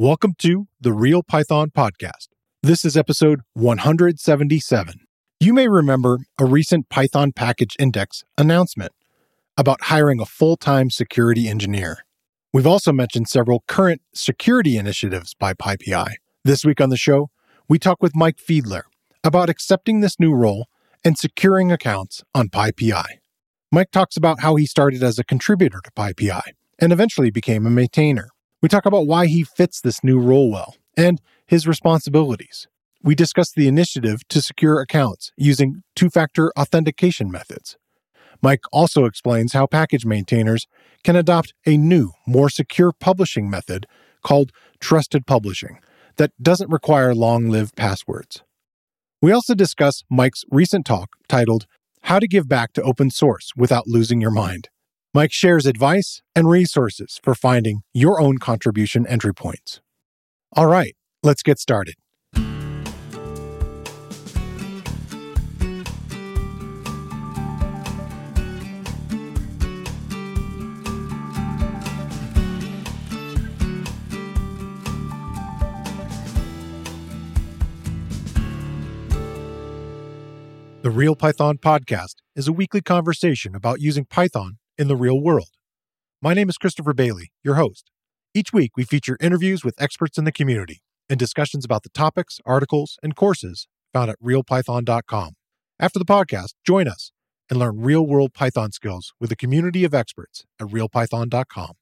Welcome to the Real Python Podcast. This is episode 177. You may remember a recent Python package index announcement about hiring a full time security engineer. We've also mentioned several current security initiatives by PyPI. This week on the show, we talk with Mike Fiedler about accepting this new role and securing accounts on PyPI. Mike talks about how he started as a contributor to PyPI and eventually became a maintainer. We talk about why he fits this new role well and his responsibilities. We discuss the initiative to secure accounts using two factor authentication methods. Mike also explains how package maintainers can adopt a new, more secure publishing method called trusted publishing that doesn't require long lived passwords. We also discuss Mike's recent talk titled How to Give Back to Open Source Without Losing Your Mind. Mike shares advice and resources for finding your own contribution entry points. All right, let's get started. The Real Python Podcast is a weekly conversation about using Python in the real world. My name is Christopher Bailey, your host. Each week, we feature interviews with experts in the community and discussions about the topics, articles, and courses found at realpython.com. After the podcast, join us and learn real world Python skills with a community of experts at realpython.com.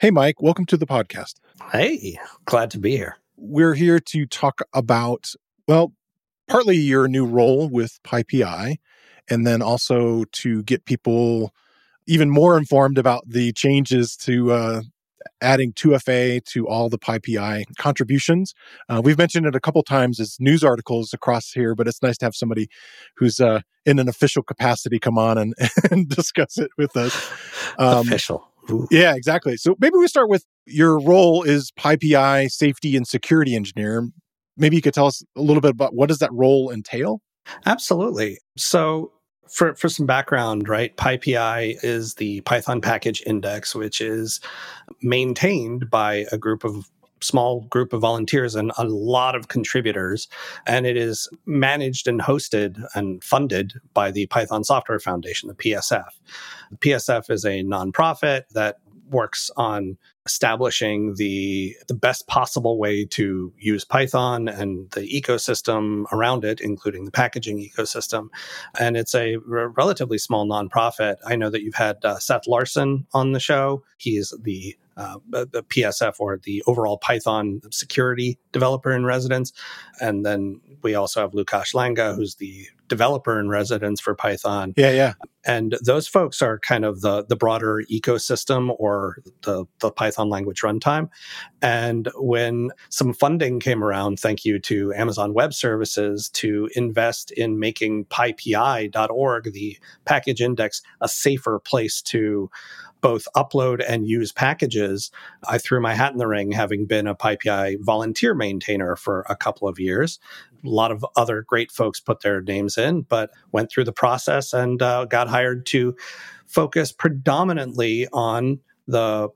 Hey, Mike, welcome to the podcast. Hey, glad to be here. We're here to talk about, well, partly your new role with PyPI, and then also to get people even more informed about the changes to uh, adding 2FA to all the PyPI contributions. Uh, we've mentioned it a couple times as news articles across here, but it's nice to have somebody who's uh, in an official capacity come on and, and discuss it with us. Um, official. Ooh. Yeah, exactly. So maybe we start with your role is PyPI safety and security engineer maybe you could tell us a little bit about what does that role entail? Absolutely. So for, for some background, right, PyPI is the Python package index, which is maintained by a group of small group of volunteers and a lot of contributors. And it is managed and hosted and funded by the Python Software Foundation, the PSF. The PSF is a nonprofit that works on establishing the the best possible way to use Python and the ecosystem around it, including the packaging ecosystem. And it's a r- relatively small nonprofit. I know that you've had uh, Seth Larson on the show. He's the uh, the PSF or the overall Python security developer in residence. And then we also have Lukasz Langa, who's the developer in residence for Python. Yeah, yeah. And those folks are kind of the the broader ecosystem or the the Python language runtime. And when some funding came around, thank you to Amazon Web Services to invest in making PyPI.org, the package index, a safer place to both upload and use packages, I threw my hat in the ring, having been a PyPI volunteer maintainer for a couple of years. A lot of other great folks put their names in, but went through the process and uh, got hired to focus predominantly on the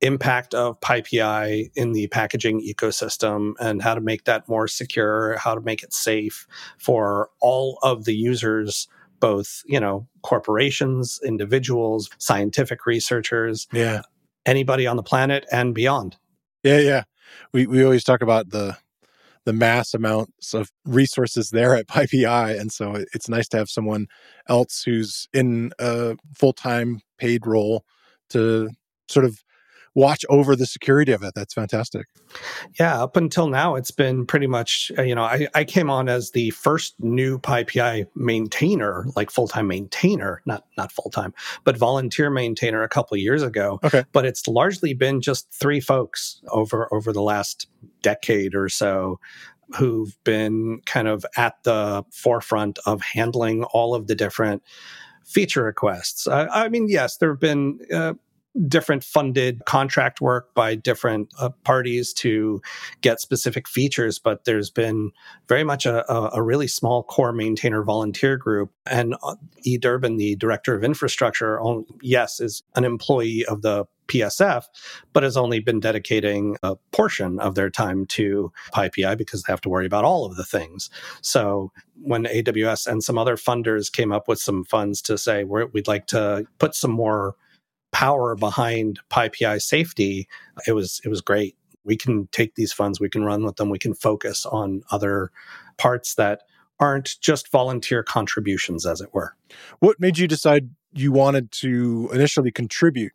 impact of PyPI in the packaging ecosystem and how to make that more secure, how to make it safe for all of the users both, you know, corporations, individuals, scientific researchers, yeah, anybody on the planet and beyond. Yeah, yeah. We we always talk about the the mass amounts of resources there at PyPI, and so it's nice to have someone else who's in a full time paid role to sort of watch over the security of it. That's fantastic. Yeah, up until now, it's been pretty much, uh, you know, I, I came on as the first new PyPI maintainer, like full time maintainer, not not full time, but volunteer maintainer a couple of years ago. Okay. But it's largely been just three folks over over the last decade or so who've been kind of at the forefront of handling all of the different feature requests. Uh, I mean, yes, there have been uh, different funded contract work by different uh, parties to get specific features, but there's been very much a, a really small core maintainer volunteer group. And uh, E. Durbin, the director of infrastructure, yes, is an employee of the PSF, but has only been dedicating a portion of their time to PyPI because they have to worry about all of the things. So when AWS and some other funders came up with some funds to say we'd like to put some more power behind PyPI safety, it was it was great. We can take these funds, we can run with them, we can focus on other parts that aren't just volunteer contributions, as it were. What made you decide you wanted to initially contribute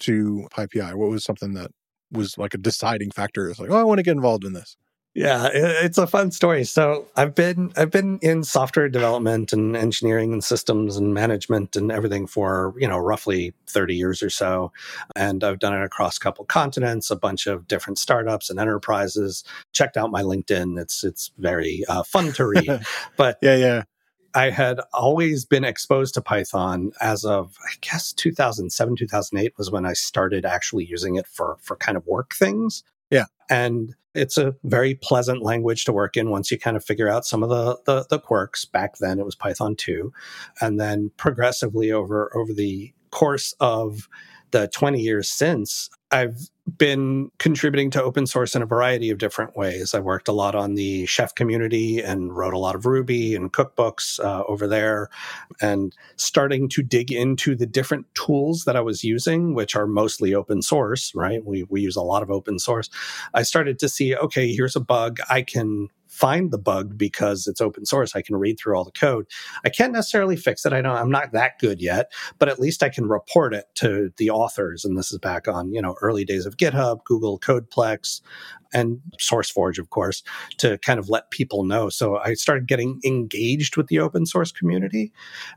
to PyPI? What was something that was like a deciding factor? It's like, oh, I want to get involved in this. Yeah, it's a fun story. So I've been I've been in software development and engineering and systems and management and everything for you know roughly thirty years or so, and I've done it across a couple continents, a bunch of different startups and enterprises. Checked out my LinkedIn; it's it's very uh, fun to read. but yeah, yeah, I had always been exposed to Python as of I guess 2007 2008 was when I started actually using it for for kind of work things. Yeah. And it's a very pleasant language to work in once you kind of figure out some of the, the, the quirks. Back then it was Python 2. And then progressively over over the course of the 20 years since, I've been contributing to open source in a variety of different ways. I worked a lot on the chef community and wrote a lot of Ruby and cookbooks uh, over there, and starting to dig into the different tools that I was using, which are mostly open source, right? We, we use a lot of open source. I started to see, okay, here's a bug. I can find the bug because it's open source. I can read through all the code. I can't necessarily fix it. I know I'm not that good yet, but at least I can report it to the authors. And this is back on, you know, early days of GitHub, Google Codeplex, and SourceForge, of course, to kind of let people know. So I started getting engaged with the open source community.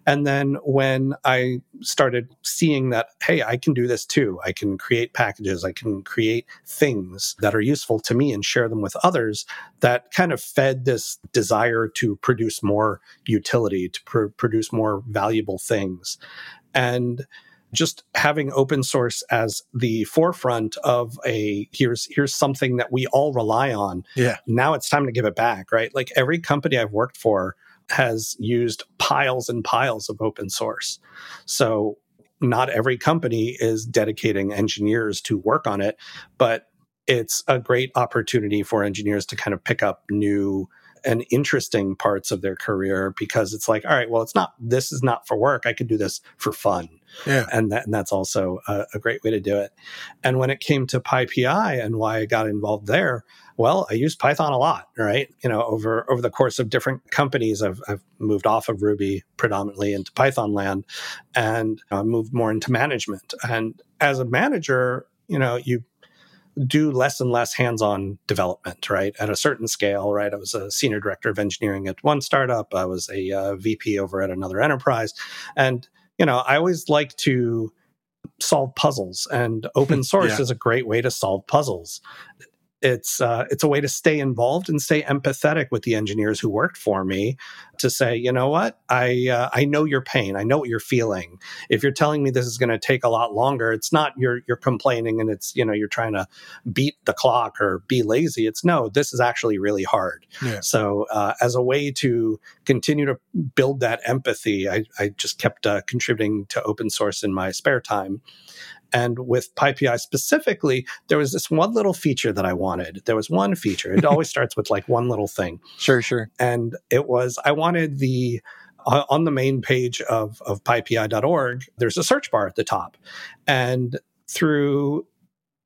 And then when I started seeing that, hey, I can do this too, I can create packages, I can create things that are useful to me and share them with others, that kind of fed this desire to produce more utility, to pr- produce more valuable things. And just having open source as the forefront of a here's here's something that we all rely on. Yeah. Now it's time to give it back, right? Like every company I've worked for has used piles and piles of open source. So not every company is dedicating engineers to work on it, but it's a great opportunity for engineers to kind of pick up new and interesting parts of their career because it's like, all right, well, it's not, this is not for work. I could do this for fun. Yeah. And, that, and that's also a, a great way to do it. And when it came to PyPI and why I got involved there, well, I used Python a lot, right? You know, over over the course of different companies, I've, I've moved off of Ruby predominantly into Python land, and uh, moved more into management. And as a manager, you know, you do less and less hands-on development right? At a certain scale right? I was a senior director of engineering at one startup. I was a uh, vp over at another enterprise. And you know i always like to solve puzzles and open source yeah. is a great way to solve puzzles it's uh, it's a way to stay involved and stay empathetic with the engineers who worked for me to say, you know what, I uh, I know your pain, I know what you're feeling. If you're telling me this is going to take a lot longer, it's not you're you're complaining and it's you know you're trying to beat the clock or be lazy. It's no, this is actually really hard. Yeah. So uh, as a way to continue to build that empathy, I, I just kept uh, contributing to open source in my spare time. And with PyPI specifically, there was this one little feature that I wanted. There was one feature. It always starts with like one little thing. Sure, sure. And it was I wanted the uh, on the main page of of pypi.org, there's a search bar at the top. And through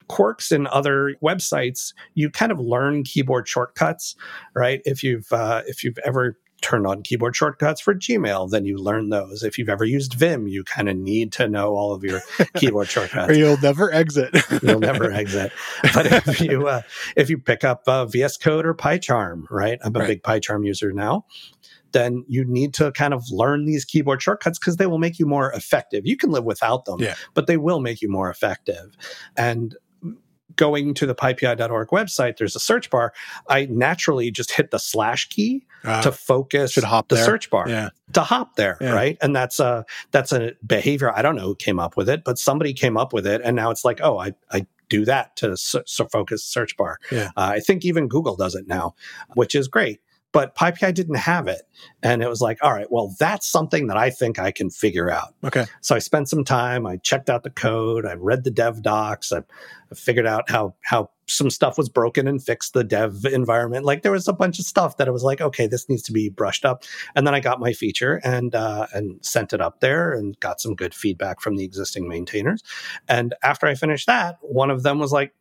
quirks in other websites, you kind of learn keyboard shortcuts, right? If you've uh, if you've ever turn on keyboard shortcuts for Gmail, then you learn those. If you've ever used Vim, you kind of need to know all of your keyboard shortcuts. or you'll never exit. you'll never exit. But if you uh, if you pick up uh, VS Code or PyCharm, right? I'm a right. big PyCharm user now. Then you need to kind of learn these keyboard shortcuts because they will make you more effective. You can live without them, yeah. but they will make you more effective. And going to the pypi.org website, there's a search bar. I naturally just hit the slash key uh, to focus should hop the there. search bar yeah. to hop there, Yeah. right? And that's a that's a behavior. I don't know who came up with it, but somebody came up with it, and now it's like, oh, I I do that to so, focus search bar. Yeah. Uh, I think even Google does it now, which is great. But PyPI didn't have it, and it was like, all right, well, that's something that I think I can figure out. Okay. So I spent some time. I checked out the code. I read the dev docs. I, I figured out how how some stuff was broken and fixed the dev environment. Like there was a bunch of stuff that I was like, okay, this needs to be brushed up. And then I got my feature and uh, and sent it up there and got some good feedback from the existing maintainers. And after I finished that, one of them was like,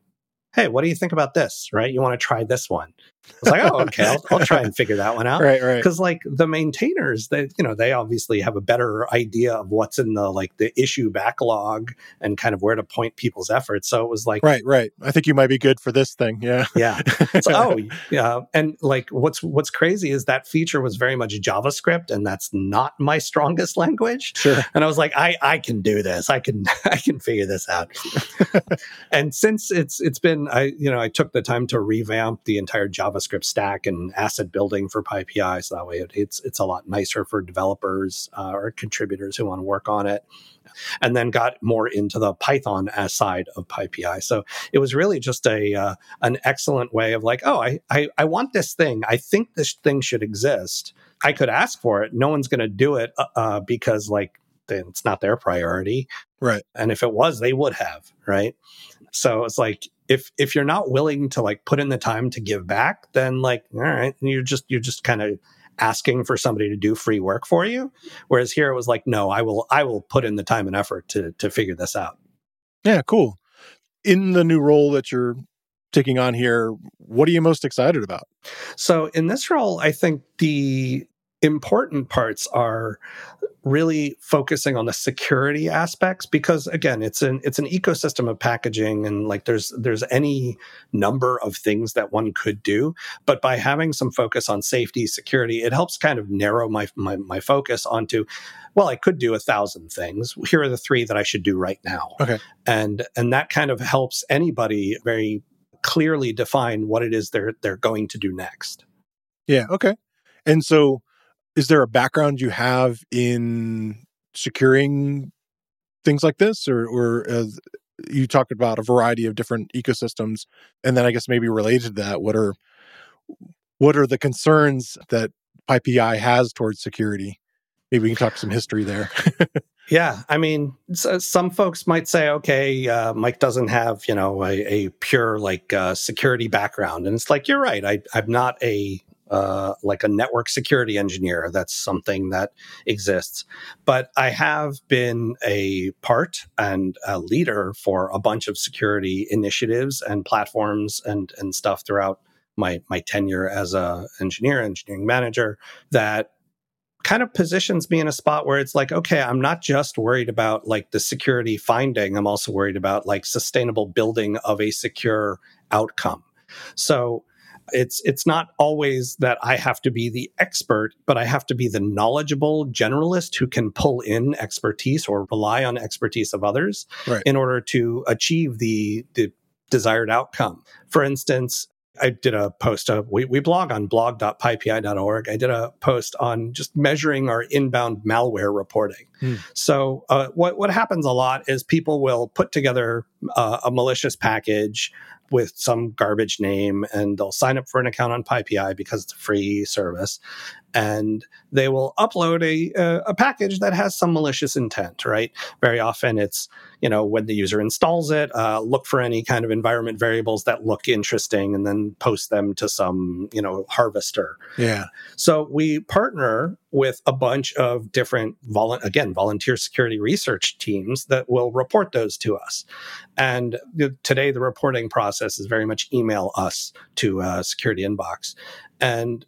"Hey, what do you think about this? Right? You want to try this one?" I was like, "Oh, okay. I'll, I'll try and figure that one out." Right. Right. because like the maintainers they you know they obviously have a better idea of what's in the like the issue backlog and kind of where to point people's efforts so it was like Right. Right. I think you might be good for this thing. Yeah. yeah so, oh yeah and like what's what's crazy is that feature was very much javascript and that's not my strongest language Sure. and i was like i i can do this i can i can figure this out and since it's it's been i you know i took the time to revamp the entire javascript stack and asset building for pypi so that way it, it's it's a lot nicer for developers uh, or contributors who want to work on it. And then got more into the python side of pypi so it was really just a uh, an excellent way of like oh I, I i want this thing. I think this thing should exist. I could ask for it. No one's going to do it uh, uh, because like it's not their priority. Right. and if it was they would have right? So it's like if if you're not willing to like put in the time to give back then like all right you're just you're just kind of asking for somebody to do free work for you whereas here it was like no i will i will put in the time and effort to to figure this out Yeah. Cool. In the new role that you're taking on here, what are you most excited about? So in this role, I think the important parts are really focusing on the security aspects because again it's an it's an ecosystem of packaging and like there's there's any number of things that one could do but by having some focus on safety security it helps kind of narrow my my, my focus onto well i could do a thousand things here are the three that i should do right now Okay. and and that kind of helps anybody very clearly define what it is they're they're going to do next Yeah. Okay. And so, is there a background you have in securing things like this, or or as you talked about a variety of different ecosystems, and then I guess maybe related to that, what are what are the concerns that PyPI has towards security? Maybe we can talk some history there. Yeah, I mean, s- some folks might say, okay, uh, Mike doesn't have you know a, a pure like uh, security background, and it's like you're right. I, I'm not a uh, like a network security engineer. That's something that exists, but I have been a part and a leader for a bunch of security initiatives and platforms and and stuff throughout my my tenure as a engineer, engineering manager. That kind of positions me in a spot where it's like okay i'm not just worried about like the security finding i'm also worried about like sustainable building of a secure outcome so it's it's not always that i have to be the expert but i have to be the knowledgeable generalist who can pull in expertise or rely on expertise of others Right. in order to achieve the the desired outcome for instance I did a post. Uh, we, we blog on blog.pypi.org. I did a post on just measuring our inbound malware reporting. Hmm. So, uh, what what happens a lot is people will put together uh, a malicious package with some garbage name, and they'll sign up for an account on PyPI because it's a free service, and they will upload a a, a package that has some malicious intent. Right? Very often, it's you know when the user installs it, uh, look for any kind of environment variables that look interesting, and then post them to some you know harvester. yeah. So we partner with a bunch of different volu- again volunteer security research teams that will report those to us. And th- today the reporting process is very much email us to a security inbox, and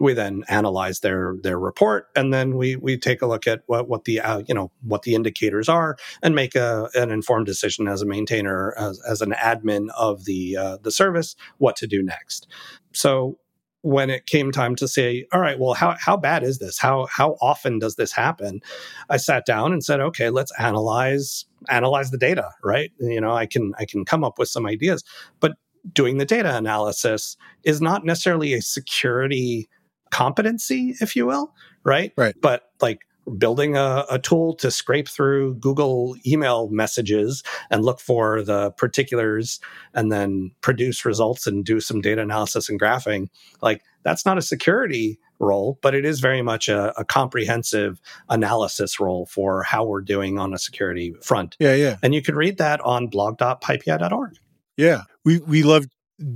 we then analyze their their report, and then we we take a look at what what the uh, you know what the indicators are, and make a an informed decision as a maintainer as, as an admin of the uh, the service what to do next. So when it came time to say, all right, well, how, how bad is this? How, how often does this happen? I sat down and said, okay, let's analyze, analyze the data, right? You know, I can, I can come up with some ideas, but doing the data analysis is not necessarily a security competency, if you will, right? Right. But like building a, a, tool to scrape through Google email messages and look for the particulars and then produce results and do some data analysis and graphing. Like that's not a security role, but it is very much a, a comprehensive analysis role for how we're doing on a security front. Yeah, yeah. And you can read that on blog.pypi.org. Yeah. We we love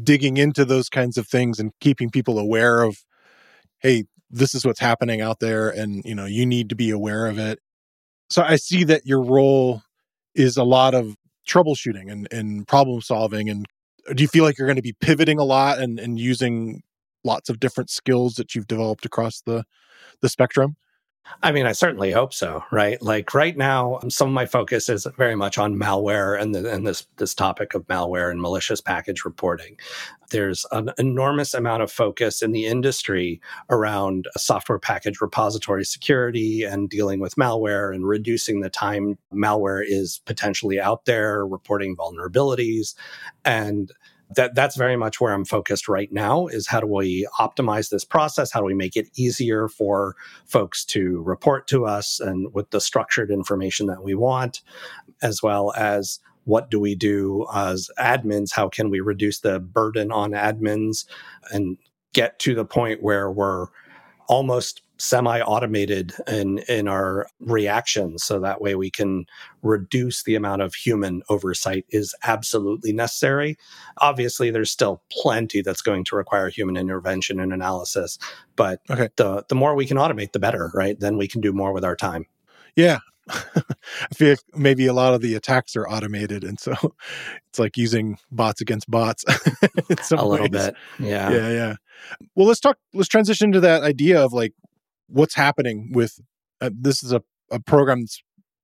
digging into those kinds of things and keeping people aware of hey, this is what's happening out there and you know you need to be aware of it. So i see that your role is a lot of troubleshooting and, and problem solving and uh, do you feel like you're going to be pivoting a lot and, and using lots of different skills that you've developed across the the spectrum I mean, I certainly hope so, right? Like right now, um, some of my focus is very much on malware and, the, and this this topic of malware and malicious package reporting. There's an enormous amount of focus in the industry around software package repository security and dealing with malware and reducing the time malware is potentially out there, reporting vulnerabilities, and that that's very much where I'm focused right now is how do we optimize this process? How do we make it easier for folks to report to us and with the structured information that we want, as well as what do we do as admins? How can we reduce the burden on admins and get to the point where we're almost semi-automated in in our reactions so that way we can reduce the amount of human oversight is absolutely necessary obviously there's still plenty that's going to require human intervention and analysis but okay. the the more we can automate the better right then we can do more with our time yeah I feel like maybe a lot of the attacks are automated, and so it's like using bots against bots. a little bit, yeah, yeah, yeah. Well, let's talk. Let's transition to that idea of like what's happening with uh, this is a, a program that's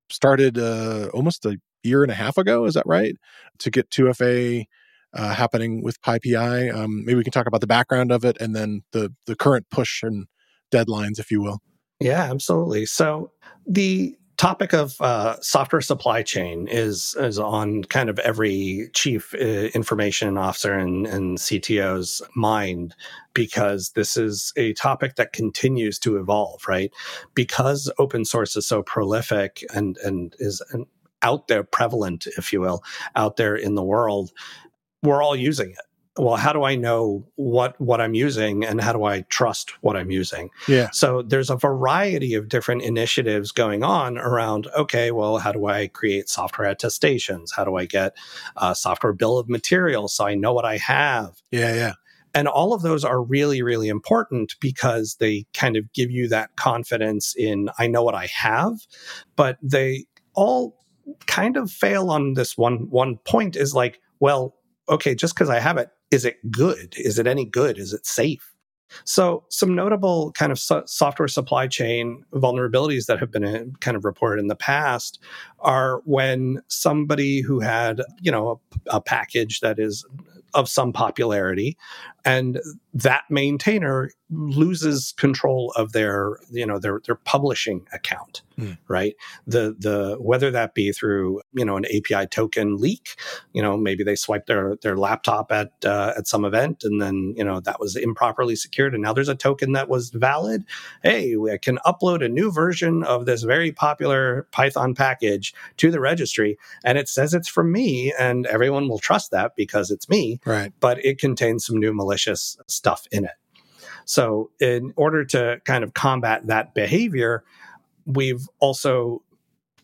started uh, almost a year and a half ago. Is that right? To get 2FA uh, happening with PyPI. Um, maybe we can talk about the background of it and then the the current push and deadlines, if you will. Yeah, absolutely. So the topic of uh, software supply chain is is on kind of every chief uh, information officer and, and CTO's mind because this is a topic that continues to evolve, right? Because open source is so prolific and and is out there prevalent, if you will, out there in the world, we're all using it well how do i know what what i'm using and how do i trust what i'm using? Yeah. So there's a variety of different initiatives going on around okay well how do i create software attestations? How do i get a software bill of materials so i know what i have? Yeah yeah. And all of those are really really important because they kind of give you that confidence in i know what i have but they all kind of fail on this one one point is like well okay just because i have it is it good? Is it any good? Is it safe? So, some notable kind of so- software supply chain vulnerabilities that have been uh, kind of reported in the past are when somebody who had, you know, a, a package that is of some popularity and that maintainer loses control of their you know their their publishing account mm. right the the whether that be through you know an api token leak you know maybe they swipe their their laptop at uh, at some event and then you know that was improperly secured and now there's a token that was valid hey i can upload a new version of this very popular python package to the registry and it says it's from me and everyone will trust that because it's me right. but it contains some new malicious stuff in it. So, in order to kind of combat that behavior, we've also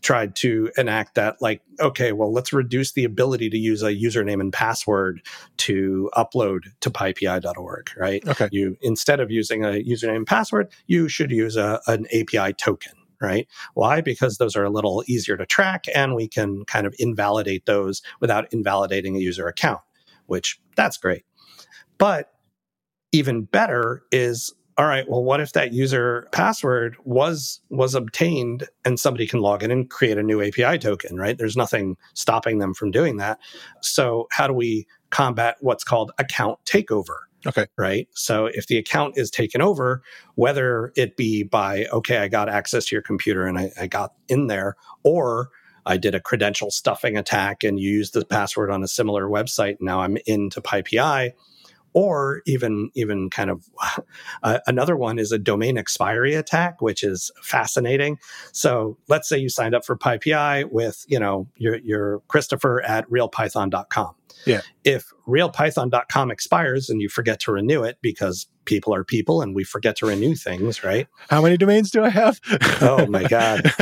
tried to enact that like okay well let's reduce the ability to use a username and password to upload to pypi.org right? Okay. You instead of using a username and password you should use a, an api token right? Why? Because those are a little easier to track and we can kind of invalidate those without invalidating a user account which that's great. But even better is all right well what if that user password was was obtained and somebody can log in and create a new api token right? There's nothing stopping them from doing that. So how do we combat what's called account takeover. Okay. Right. So if the account is taken over, whether it be by, okay, I got access to your computer and I, I got in there, or I did a credential stuffing attack and you used the password on a similar website. Now I'm into PyPI or even even kind of uh, another one is a domain expiry attack which is fascinating so let's say you signed up for pypi with you know your, your christopher at realpython.com yeah. If realpython.com expires and you forget to renew it because people are people and we forget to renew things, right? How many domains do I have? oh my God.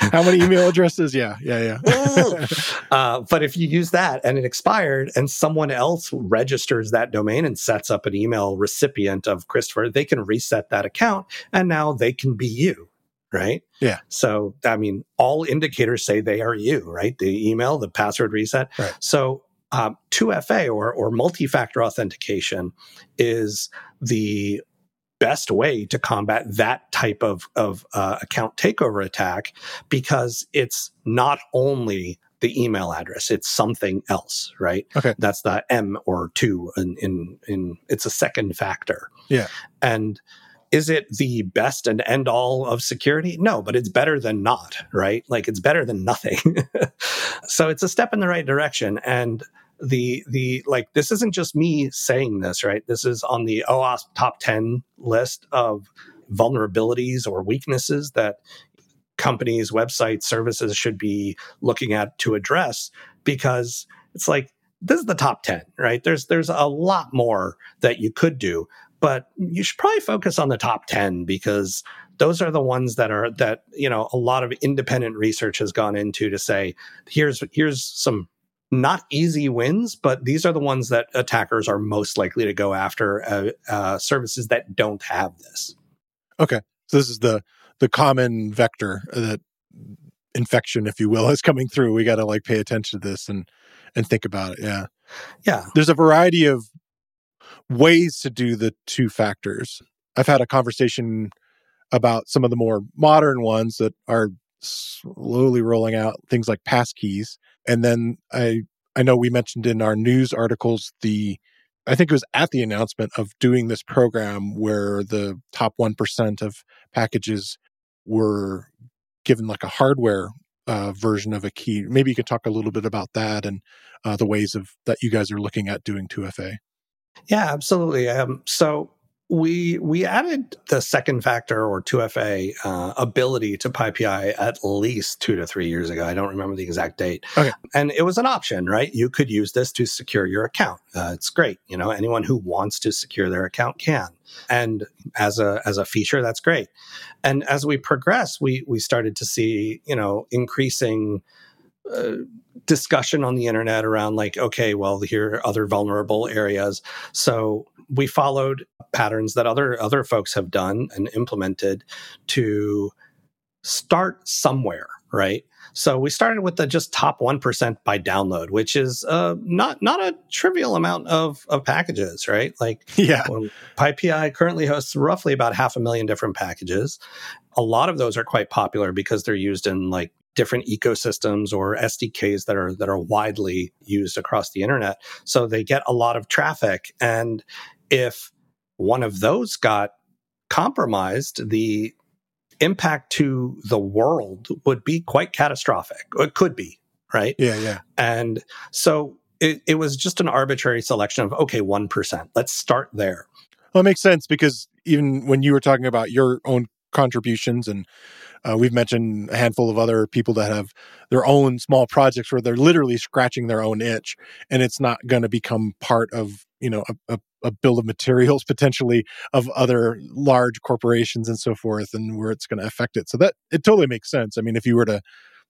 How many email addresses? Yeah, yeah, yeah. uh, but if you use that and it expired and someone else registers that domain and sets up an email recipient of Christopher, they can reset that account and now they can be you right? Yeah. So, I mean, all indicators say they are you, right? The email, the password reset. Right. So, um, 2FA or, or multi factor authentication is the best way to combat that type of, of uh, account takeover attack because it's not only the email address it's something else right okay that's the m or two in in, in it's a second factor yeah and is it the best and end all of security? No, but it's better than not, right? Like it's better than nothing. so it's a step in the right direction. And the the like this isn't just me saying this, right? This is on the OWASP top 10 list of vulnerabilities or weaknesses that companies, websites, services should be looking at to address because it's like this is the top 10 right there's there's a lot more that you could do but you should probably focus on the top 10 because those are the ones that are that you know a lot of independent research has gone into to say here's here's some not easy wins but these are the ones that attackers are most likely to go after uh, uh, services that don't have this. Okay. So this is the the common vector that infection if you will is coming through. We got to like pay attention to this and and think about it. Yeah. Yeah. There's a variety of ways to do the two factors. I've had a conversation about some of the more modern ones that are slowly rolling out things like passkeys. And then I I know we mentioned in our news articles the I think it was at the announcement of doing this program where the top 1% of packages were given like a hardware uh, version of a key. Maybe you could talk a little bit about that and uh, the ways of that you guys are looking at doing 2FA. Yeah, absolutely. Um, so we we added the second factor or 2FA uh, ability to PyPI at least two to three years ago. I don't remember the exact date. Okay. And it was an option, right? You could use this to secure your account. Uh, it's great. You know, anyone who wants to secure their account can. And as a as a feature, that's great. And as we progress, we we started to see you know increasing uh, discussion on the internet around like okay well here are other vulnerable areas. So we followed patterns that other other folks have done and implemented to start somewhere right? So we started with the just top 1% by download which is uh, not not a trivial amount of of packages right? Like yeah. pypi currently hosts roughly about half a million different packages. A lot of those are quite popular because they're used in like different ecosystems or SDKs that are that are widely used across the internet. So they get a lot of traffic. And if one of those got compromised, the impact to the world would be quite catastrophic. It could be, right? Yeah, yeah. And so it, it was just an arbitrary selection of okay, one percent. Let's start there. Well, it makes sense because even when you were talking about your own contributions and uh, we've mentioned a handful of other people that have their own small projects where they're literally scratching their own itch, and it's not going to become part of you know a, a, a bill of materials potentially of other large corporations and so forth, and where it's going to affect it. So that it totally makes sense. I mean, if you were to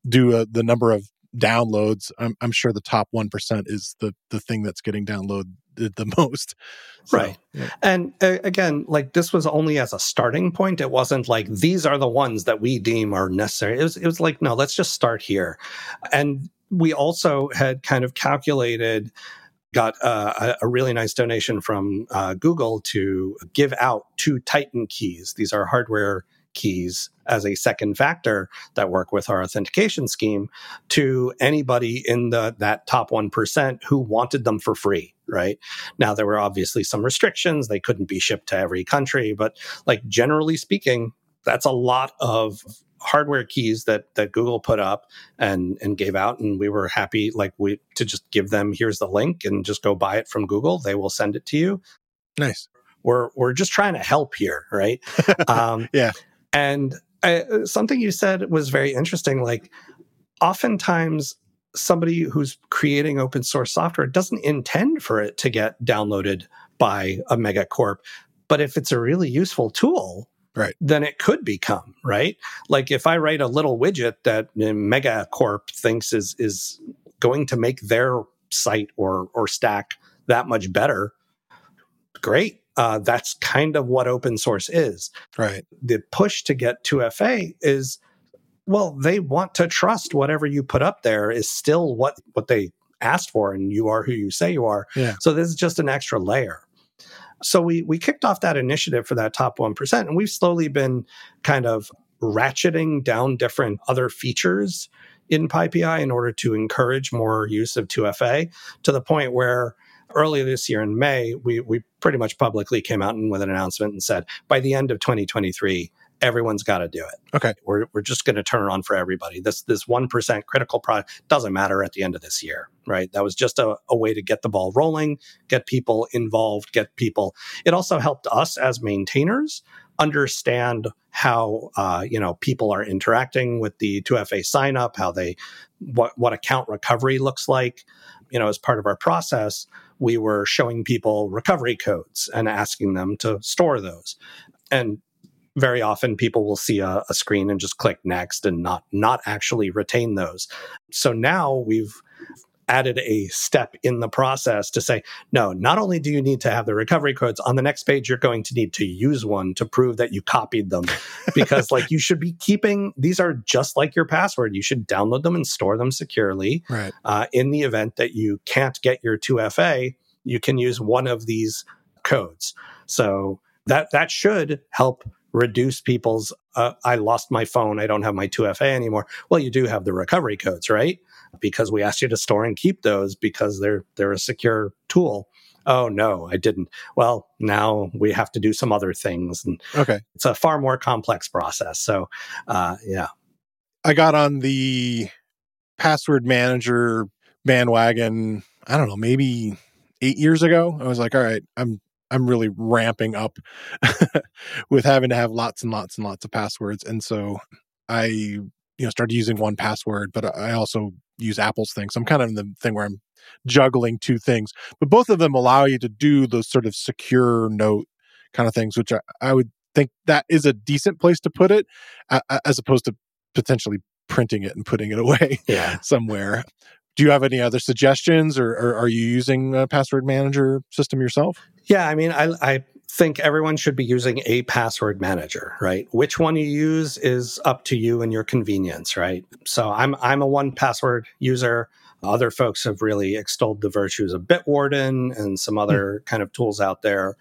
do a, the number of downloads, I'm, I'm sure the top one percent is the the thing that's getting download the most. So, right. Yeah. And uh, again, like this was only as a starting point. It wasn't like these are the ones that we deem are necessary. It was, it was like, no, let's just start here. And we also had kind of calculated, got uh, a, a, really nice donation from uh, Google to give out two Titan keys. These are hardware keys as a second factor that work with our authentication scheme to anybody in the that top 1% who wanted them for free right? Now there were obviously some restrictions. They couldn't be shipped to every country but like generally speaking that's a lot of hardware keys that that Google put up and and gave out and we were happy like we to just give them here's the link and just go buy it from Google. They will send it to you. Nice. We're we're just trying to help here right? Um, yeah and I, something you said was very interesting like oftentimes somebody who's creating open source software doesn't intend for it to get downloaded by a megacorp but if it's a really useful tool right. then it could become right. Like if I write a little widget that Megacorp thinks is is going to make their site or or stack that much better, great. Uh, that's kind of what open source is. Right. The push to get 2FA is well, they want to trust whatever you put up there is still what what they asked for, and you are who you say you are. Yeah. So this is just an extra layer. So we we kicked off that initiative for that top 1%, and we've slowly been kind of ratcheting down different other features in PyPI in order to encourage more use of 2FA to the point where earlier this year in May, we, we pretty much publicly came out with an announcement and said by the end of 2023, everyone's got to do it. Okay. We're, we're just going to turn it on for everybody. This this 1% critical product doesn't matter at the end of this year, right? That was just a, a way to get the ball rolling, get people involved, get people. It also helped us as maintainers understand how uh, you know people are interacting with the 2FA sign up, how they what what account recovery looks like. You know, as part of our process, we were showing people recovery codes and asking them to store those. And very often people will see a, a, screen and just click next and not not actually retain those so now we've added a step in the process to say no not only do you need to have the recovery codes on the next page you're going to need to use one to prove that you copied them. Because like you should be keeping these are just like your password. You should download them and store them securely. Right. Uh, in the event that you can't get your 2fa you can use one of these codes. So that that should help reduce people's uh, i lost my phone i don't have my 2fa anymore. Well you do have the recovery codes right because we asked you to store and keep those because they're they're a secure tool. Oh no i didn't. Well now we have to do some other things and okay. it's a far more complex process. So uh, yeah. I got on the password manager bandwagon i don't know maybe eight years ago. I was like all right i'm I'm really ramping up with having to have lots and lots and lots of passwords. And so I, you know, started using 1Password, but I also use Apple's thing. So I'm kind of in the thing where I'm juggling two things, but both of them allow you to do those sort of secure note kind of things, which I, I would think that is a decent place to put it uh, as opposed to potentially printing it and putting it away yeah. somewhere. Do you have any other suggestions or, or are you using a password manager system yourself? Yeah, I mean, I, I think everyone should be using a password manager, right? Which one you use is up to you and your convenience, right? So I'm I'm a 1Password user. Other folks have really extolled the virtues of Bitwarden and some other mm. kind of tools out there,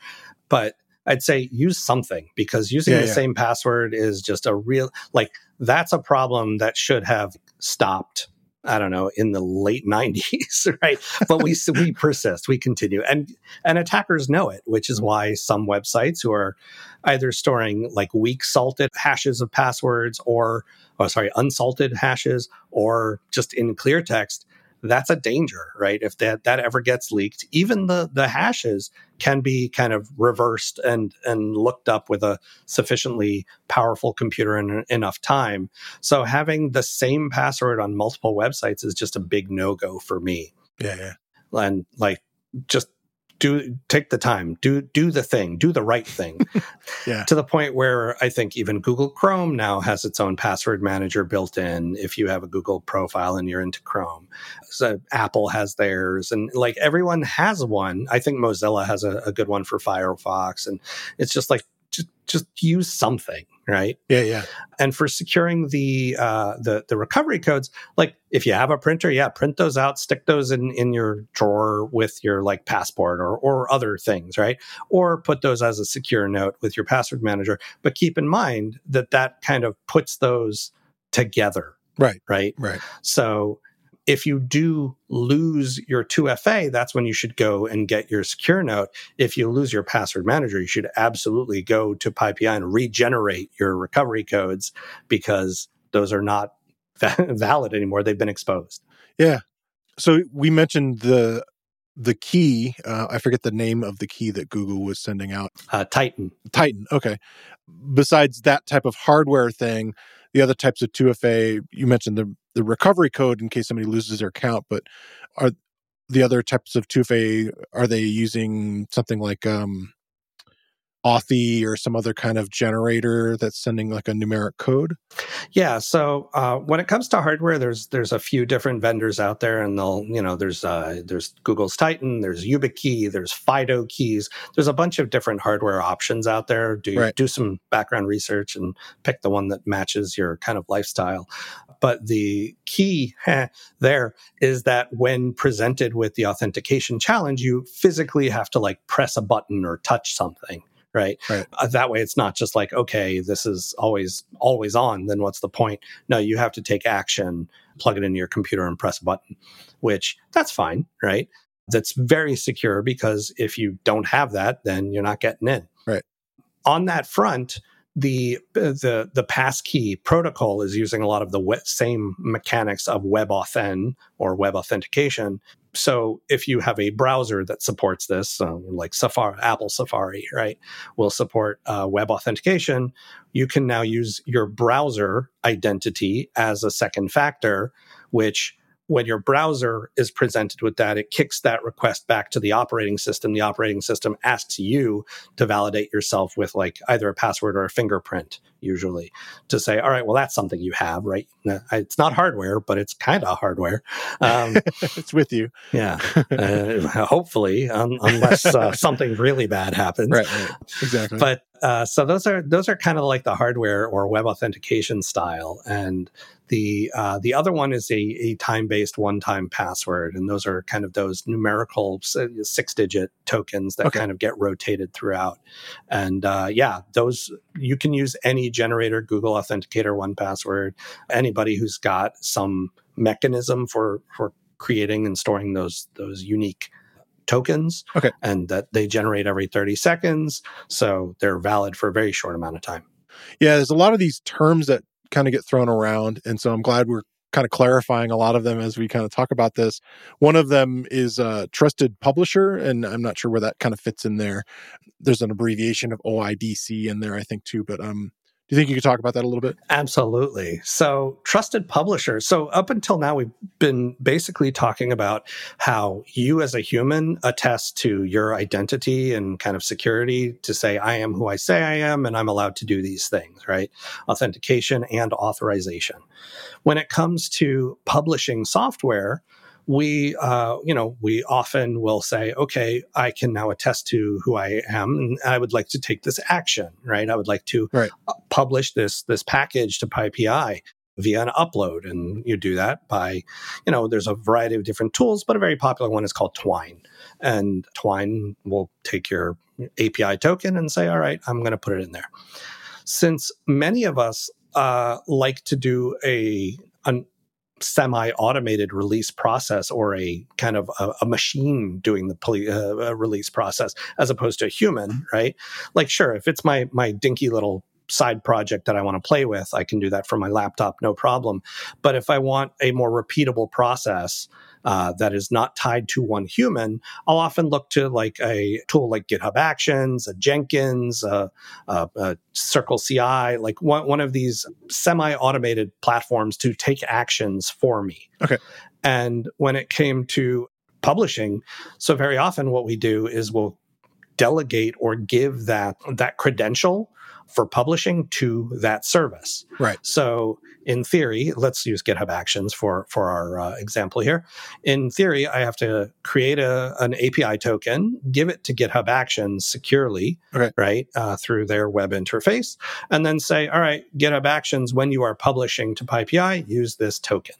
but I'd say use something because using yeah, the yeah. same password is just a real like that's a problem that should have stopped I don't know, in the late 90s, right? But we we persist, we continue. And and attackers know it, which is why some websites who are either storing like weak salted hashes of passwords or oh sorry, unsalted hashes or just in clear text that's a danger, right? If that that ever gets leaked, even the the hashes can be kind of reversed and and looked up with a sufficiently powerful computer in enough time. So having the same password on multiple websites is just a big no go for me. Yeah, yeah. And like just do take the time do do the thing do the right thing. Yeah. To the point where i think even google chrome now has its own password manager built in if you have a google profile and you're into chrome. So apple has theirs and like everyone has one. I think mozilla has a, a good one for firefox and it's just like just just use something right? Yeah, yeah. And for securing the uh, the the recovery codes, like if you have a printer, yeah, print those out, stick those in in your drawer with your like passport or or other things, right? Or put those as a secure note with your password manager. But keep in mind that that kind of puts those together, Right, right? right. So if you do lose your 2FA, that's when you should go and get your secure note. If you lose your password manager, you should absolutely go to PyPI and regenerate your recovery codes because those are not valid anymore. They've been exposed. Yeah. So we mentioned the the key. Uh, I forget the name of the key that Google was sending out. Uh, Titan. Titan. Okay. Besides that type of hardware thing, the other types of 2FA, you mentioned the the recovery code in case somebody loses their account, but are the other types of 2FA are they using something like um Authy or some other kind of generator that's sending like a numeric code? Yeah. So uh, when it comes to hardware, there's there's a few different vendors out there, and they'll you know there's uh, there's Google's Titan, there's YubiKey, there's Fido keys. There's a bunch of different hardware options out there. Do Right. do some background research and pick the one that matches your kind of lifestyle. But the key heh, there is that when presented with the authentication challenge, you physically have to like press a button or touch something. Right. Right. Uh, that way, it's not just like, okay, this is always always on. Then what's the point? No, you have to take action, plug it into your computer, and press a button. Which that's fine, right? That's very secure because if you don't have that, then you're not getting in. Right. On that front, the the the passkey protocol is using a lot of the we- same mechanics of WebAuthn or web authentication. So if you have a browser that supports this, um, like Safari, Apple Safari, right, will support uh, web authentication, you can now use your browser identity as a second factor, which when your browser is presented with that, it kicks that request back to the operating system. The operating system asks you to validate yourself with like either a password or a fingerprint, usually, to say, all right, well, that's something you have, right? It's not hardware, but it's kind of hardware. Um, it's with you. yeah. Uh, hopefully, un- unless uh, something really bad happens. Right, right. Exactly. But uh, so those are those are kind of like the hardware or web authentication style, and the uh, the other one is a, a time based one time password, and those are kind of those numerical six digit tokens that Okay. kind of get rotated throughout. And uh, yeah, those you can use any generator, Google Authenticator, one password, anybody who's got some mechanism for for creating and storing those those unique tokens Okay. and that they generate every 30 seconds so they're valid for a very short amount of time Yeah, there's a lot of these terms that kind of get thrown around. And so I'm glad we're kind of clarifying a lot of them as we kind of talk about this. One of them is uh, trusted publisher, and I'm not sure where that kind of fits in there. There's an abbreviation of OIDC in there, I think, too. But um, do you think you could talk about that a little bit? Absolutely. So, trusted publishers. So, up until now, we've been basically talking about how you as a human attest to your identity and kind of security to say, I am who I say I am, and I'm allowed to do these things, right? Authentication and authorization. When it comes to publishing software, we uh, you know we often will say okay i can now attest to who i am and i would like to take this action right i would like to Right. publish this this package to pypi via an upload and you do that by you know there's a variety of different tools but a very popular one is called twine and twine will take your api token and say all right i'm going to put it in there since many of us uh, like to do a an semi-automated release process or a kind of a, a machine doing the poli- uh, uh, release process as opposed to a human right? Like sure if it's my my dinky little side project that i want to play with i can do that from my laptop no problem. But if i want a more repeatable process uh, that is not tied to one human i'll often look to like a tool like github actions a jenkins a, a, a circle ci like one, one of these semi-automated platforms to take actions for me Okay. and when it came to publishing so very often what we do is we'll delegate or give that that credential for publishing to that service. Right. So in theory, let's use GitHub Actions for for our uh, example here. In theory, I have to create a an API token, give it to GitHub Actions securely, okay. right, uh, through their web interface, and then say, all right, GitHub Actions, when you are publishing to PyPI, use this token.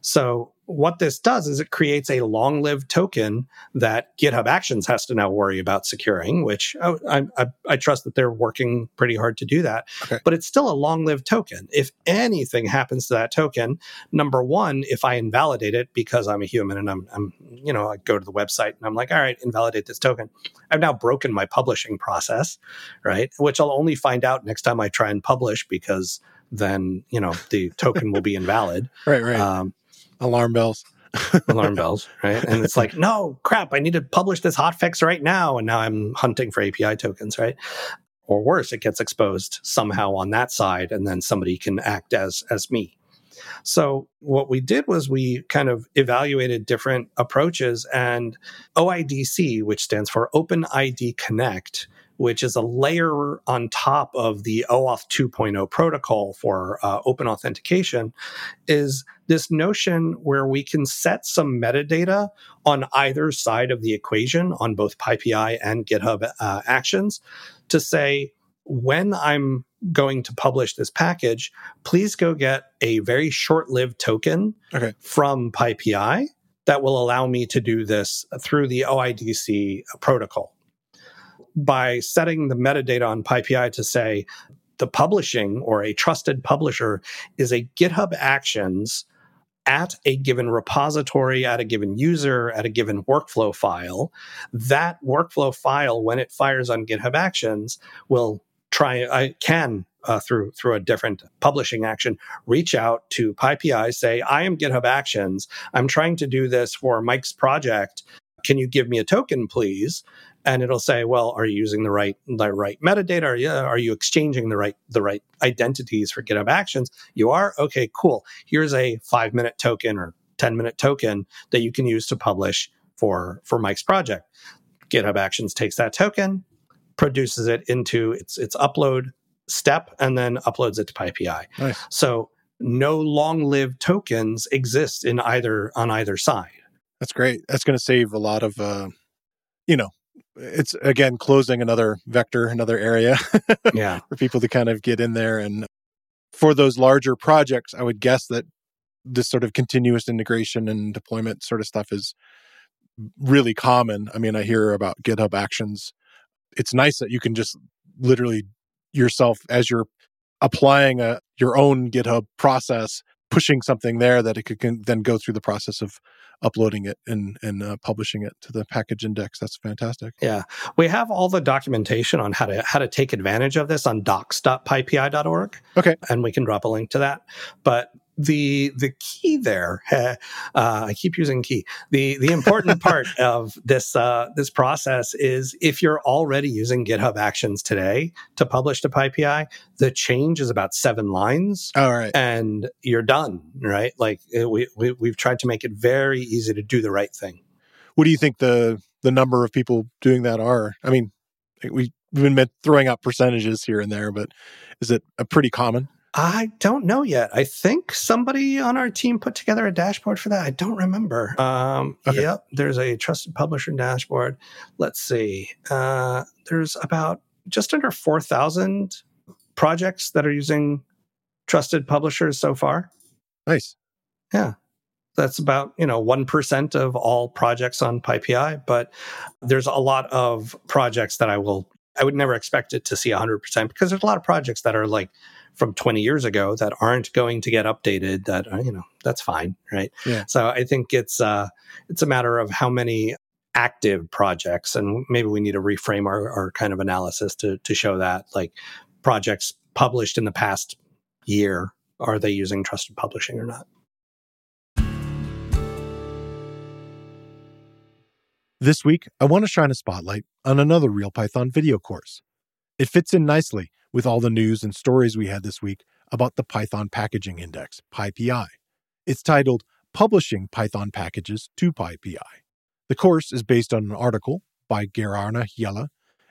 So what this does is it creates a long lived token that GitHub Actions has to now worry about securing, which I, I, I, trust that they're working pretty hard to do that. Okay. But it's still a long lived token. If anything happens to that token, number one, if I invalidate it because I'm a human and I'm, I'm, you know, I go to the website and I'm like, all right, invalidate this token. I've now broken my publishing process, right? Which I'll only find out next time I try and publish because then, you know, the token will be invalid. Right, right. Um, alarm bells. alarm bells, right? And it's like, no, crap, I need to publish this hotfix right now. And now I'm hunting for API tokens, right? Or worse, it gets exposed somehow on that side, and then somebody can act as as me. So what we did was we kind of evaluated different approaches and OIDC, which stands for Open ID Connect, which is a layer on top of the OAuth 2.0 protocol for uh, open authentication, is this notion where we can set some metadata on either side of the equation on both PyPI and GitHub uh, Actions to say, when I'm going to publish this package, please go get a very short lived token okay. from PyPI that will allow me to do this through the OIDC protocol by setting the metadata on PyPI to say the publishing or a trusted publisher is a GitHub Actions at a given repository, at a given user, at a given workflow file. That workflow file, when it fires on GitHub Actions, will try, I can uh, through through a different publishing action, reach out to PyPI, say, I am GitHub Actions. I'm trying to do this for Mike's project. Can you give me a token, please? And it'll say, well, are you using the right the right metadata? Are you, are you exchanging the right the right identities for GitHub Actions? You are okay, cool. Here's a five minute token or ten minute token that you can use to publish for for Mike's project. GitHub Actions takes that token, produces it into its its upload step, and then uploads it to PyPI. Nice. So no long lived tokens exist in either on either side. That's great. That's going to save a lot of, uh, you know, it's again closing another vector, another area yeah. for people to kind of get in there. And for those larger projects, I would guess that this sort of continuous integration and deployment sort of stuff is really common. I mean, I hear about GitHub Actions. It's nice that you can just literally yourself as you're applying a your own GitHub process, pushing something there that it could then go through the process of uploading it and and uh, publishing it to the package index. That's fantastic. Yeah, we have all the documentation on how to how to take advantage of this on docs.pypi.org. Okay, and we can drop a link to that. But the the key there uh, i keep using key. The the important part of this uh, this process is if you're already using github actions today to publish to pypi the change is about seven lines all right. and you're done right? Like uh, we, we we've tried to make it very easy to do the right thing. What do you think the the number of people doing that are? I mean we, we've been throwing out percentages here and there but is it a pretty common I don't know yet. I think somebody on our team put together a dashboard for that. I don't remember. Um, okay. Yep, there's a trusted publisher dashboard. Let's see. Uh, there's about just under 4,000 projects that are using trusted publishers so far. Nice. Yeah. That's about, you know, 1% of all projects on PyPI, but there's a lot of projects that I will I would never expect it to see 100% because there's a lot of projects that are like from 20 years ago that aren't going to get updated that uh, you know that's fine right? Yeah. so i think it's uh it's a matter of how many active projects and maybe we need to reframe our, our kind of analysis to to show that like projects published in the past year are they using trusted publishing or not? This week i want to shine a spotlight on another real python video course. It fits in nicely with all the news and stories we had this week about the Python Packaging Index, PyPI. It's titled Publishing Python Packages to PyPI. The course is based on an article by Gerarna Yella,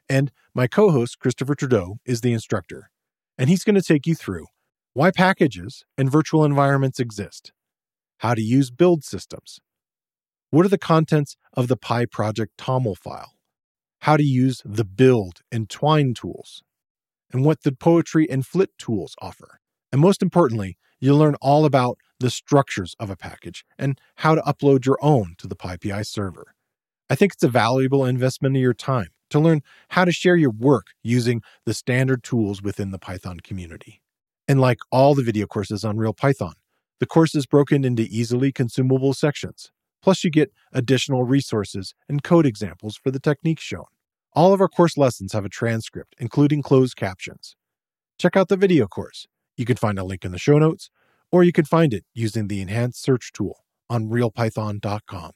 and my co host, Christopher Trudeau, is the instructor. And he's going to take you through why packages and virtual environments exist, how to use build systems, what are the contents of the PyProject TOML file, how to use the build and twine tools, and what the poetry and flit tools offer. And most importantly, you'll learn all about the structures of a package and how to upload your own to the PyPI server. I think it's a valuable investment of your time to learn how to share your work using the standard tools within the Python community. And like all the video courses on Real Python, the course is broken into easily consumable sections. Plus, you get additional resources and code examples for the techniques shown. All of our course lessons have a transcript, including closed captions. Check out the video course. You can find a link in the show notes, or you can find it using the enhanced search tool on realpython.com.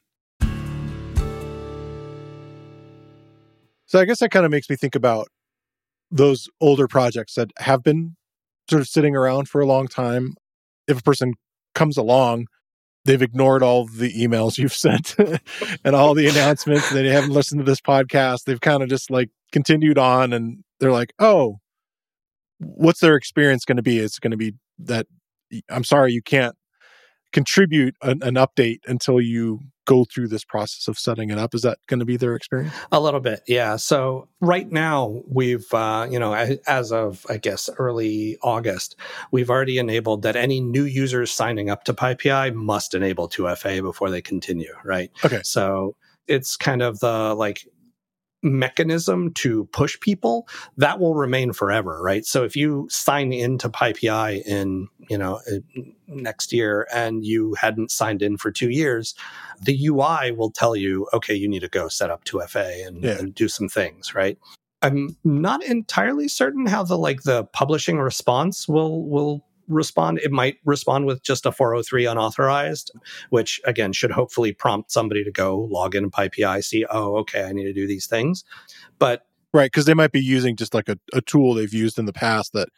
So I guess that kind of makes me think about those older projects that have been sort of sitting around for a long time. If a person comes along, they've ignored all the emails you've sent and all the announcements. They haven't listened to this podcast. They've kind of just like continued on and they're like, oh, what's their experience going to be? It's going to be that I'm sorry, you can't contribute an, an, update until you go through this process of setting it up? Is that going to be their experience? A little bit yeah. So right now we've uh, you know as of i guess early august we've already enabled that any new users signing up to pypi must enable 2fa before they continue right? Okay. So it's kind of the like mechanism to push people that will remain forever right? So if you sign into pypi in you know uh, next year and you hadn't signed in for two years the ui will tell you okay you need to go set up 2fa and, yeah. and do some things right i'm not entirely certain how the like the publishing response will will respond. It might respond with just a 403 unauthorized, which again should hopefully prompt somebody to go log in and PyPI, see, oh, okay, I need to do these things. But right, because they might be using just like a, a tool they've used in the past that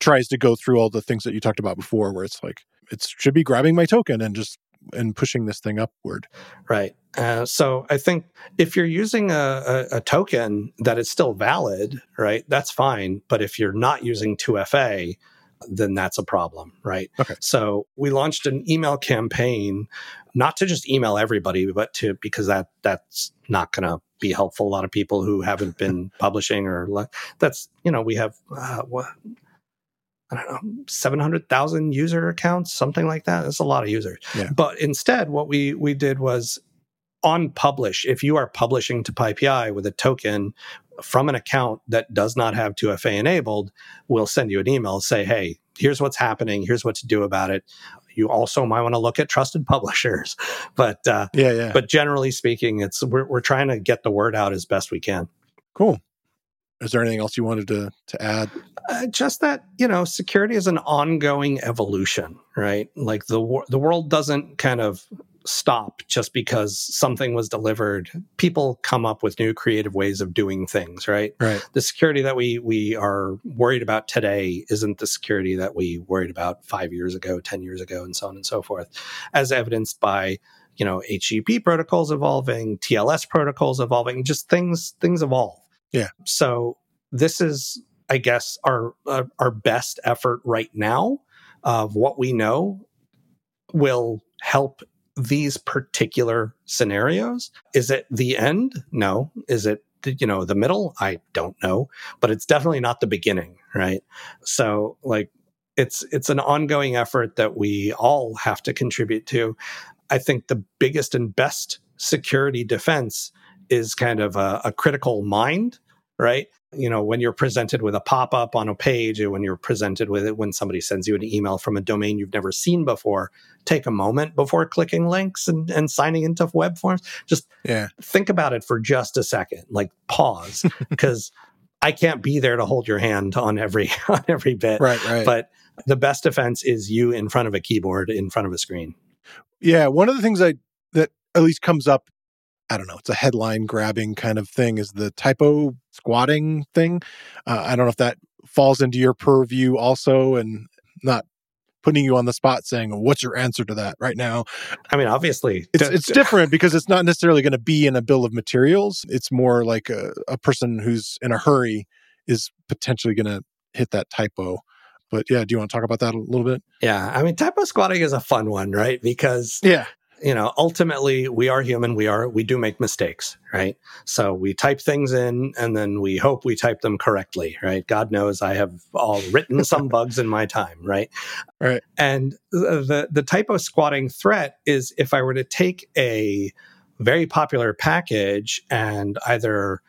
tries to go through all the things that you talked about before, where it's like it should be grabbing my token and just and pushing this thing upward. Right. Uh, so I think if you're using a, a, a, token that is still valid, right, that's fine. But if you're not using 2FA, then that's a problem, right? Okay. So we launched an email campaign, not to just email everybody, but to because that that's not going to be helpful. A lot of people who haven't been publishing or that's you know we have uh, what I don't know, 700,000 user accounts, something like that. That's a lot of users. Yeah. But instead, what we, we did was on publish, if you are publishing to PyPI with a token from an account that does not have 2FA enabled, we'll send you an email, say, hey, here's what's happening, here's what to do about it. You also might want to look at trusted publishers, but uh, yeah, yeah. But generally speaking, it's we're we're trying to get the word out as best we can. Cool. Is there anything else you wanted to to add? Uh, just that you know, security is an ongoing evolution, right? Like the the world doesn't kind of stop just because something was delivered. People come up with new creative ways of doing things, right? Right. The security that we we are worried about today isn't the security that we worried about 5 years ago, 10 years ago and so on and so forth. As evidenced by you know HTTP protocols evolving, TLS protocols evolving, just things things evolve. Yeah. So this is I guess our uh, our best effort right now of what we know will help these particular scenarios. Is it the end? No. Is it you know the middle? I don't know, but it's definitely not the beginning, right? So like it's it's an ongoing effort that we all have to contribute to. I think the biggest and best security defense is kind of a, a critical mind, right? you know when you're presented with a pop-up on a page or when you're presented with it when somebody sends you an email from a domain you've never seen before take a moment before clicking links and, and signing into web forms just yeah. think about it for just a second like pause because i can't be there to hold your hand on every on every bit right right but the best defense is you in front of a keyboard in front of a screen yeah one of the things i that at least comes up I don't know, it's a headline grabbing kind of thing is the typo squatting thing. Uh, I don't know if that falls into your purview also and not putting you on the spot saying, what's your answer to that right now? I mean, obviously, it's, it's different because it's not necessarily going to be in a bill of materials. It's more like a, a person who's in a hurry is potentially going to hit that typo. But yeah, do you want to talk about that a little bit? Yeah. I mean, typo squatting is a fun one, right? Because yeah you know, ultimately we are human. We are, we do make mistakes, right? So we type things in and then we hope we type them correctly, right? God knows I have all written some bugs in my time, right? Right. And the, the typo squatting threat is if I were to take a very popular package and either